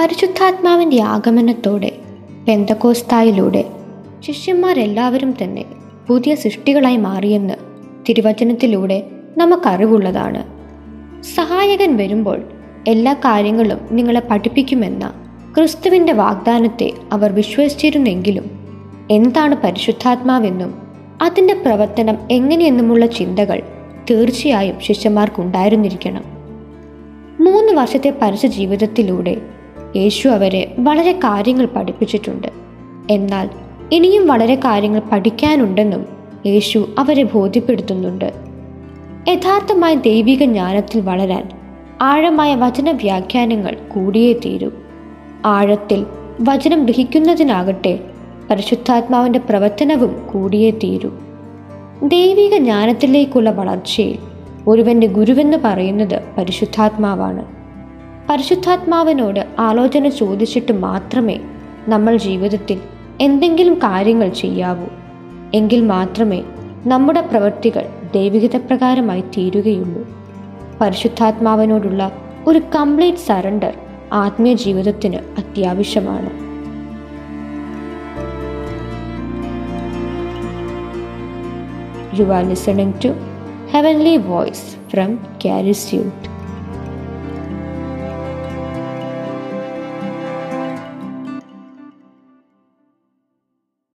പരിശുദ്ധാത്മാവിന്റെ ആഗമനത്തോടെ പെന്തകോസ്തായിലൂടെ ശിഷ്യന്മാരെല്ലാവരും തന്നെ പുതിയ സൃഷ്ടികളായി മാറിയെന്ന് തിരുവചനത്തിലൂടെ നമുക്കറിവുള്ളതാണ്. സഹായകൻ വരുമ്പോൾ എല്ലാ കാര്യങ്ങളും നിങ്ങളെ പഠിപ്പിക്കുമെന്ന ക്രിസ്തുവിന്റെ വാഗ്ദാനത്തെ അവർ വിശ്വസിച്ചിരുന്നെങ്കിലും എന്താണ് പരിശുദ്ധാത്മാവെന്നും അതിന്റെ പ്രവർത്തനം എങ്ങനെയെന്നുമുള്ള ചിന്തകൾ തീർച്ചയായും ശിഷ്യന്മാർക്കുണ്ടായിരുന്നിരിക്കണം. മൂന്ന് വർഷത്തെ പരസ്യ ജീവിതത്തിലൂടെ യേശു അവരെ വളരെ കാര്യങ്ങൾ പഠിപ്പിച്ചിട്ടുണ്ട്. എന്നാൽ ഇനിയും വളരെ കാര്യങ്ങൾ പഠിക്കാനുണ്ടെന്നും യേശു അവരെ ബോധ്യപ്പെടുത്തുന്നുണ്ട്. യഥാർത്ഥമായ ദൈവിക ജ്ഞാനത്തിൽ വളരാൻ ആഴമായ വചന വ്യാഖ്യാനങ്ങൾ കൂടിയേ തീരൂ. ആഴത്തിൽ വചനം ഗ്രഹിക്കുന്നതിനാകട്ടെ പരിശുദ്ധാത്മാവിന്റെ പ്രവർത്തനവും കൂടിയേ തീരൂ. ദൈവിക ജ്ഞാനത്തിലേക്കുള്ള വളർച്ചയിൽ ഒരുവന്റെ ഗുരുവെന്ന് പറയുന്നത് പരിശുദ്ധാത്മാവാണ്. പരിശുദ്ധാത്മാവിനോട് ആലോചന ചോദിച്ചിട്ട് മാത്രമേ നമ്മൾ ജീവിതത്തിൽ എന്തെങ്കിലും കാര്യങ്ങൾ ചെയ്യാവൂ. എങ്കിൽ മാത്രമേ നമ്മുടെ പ്രവൃത്തികൾ ദൈവികത പ്രകാരമായി തീരുകയുള്ളൂ. പരിശുദ്ധാത്മാവിനോടുള്ള ഒരു കംപ്ലീറ്റ് സറണ്ടർ ആത്മീയ ജീവിതത്തിന് അത്യാവശ്യമാണ്. Are listening to Heavenly Voice from Caris Youth.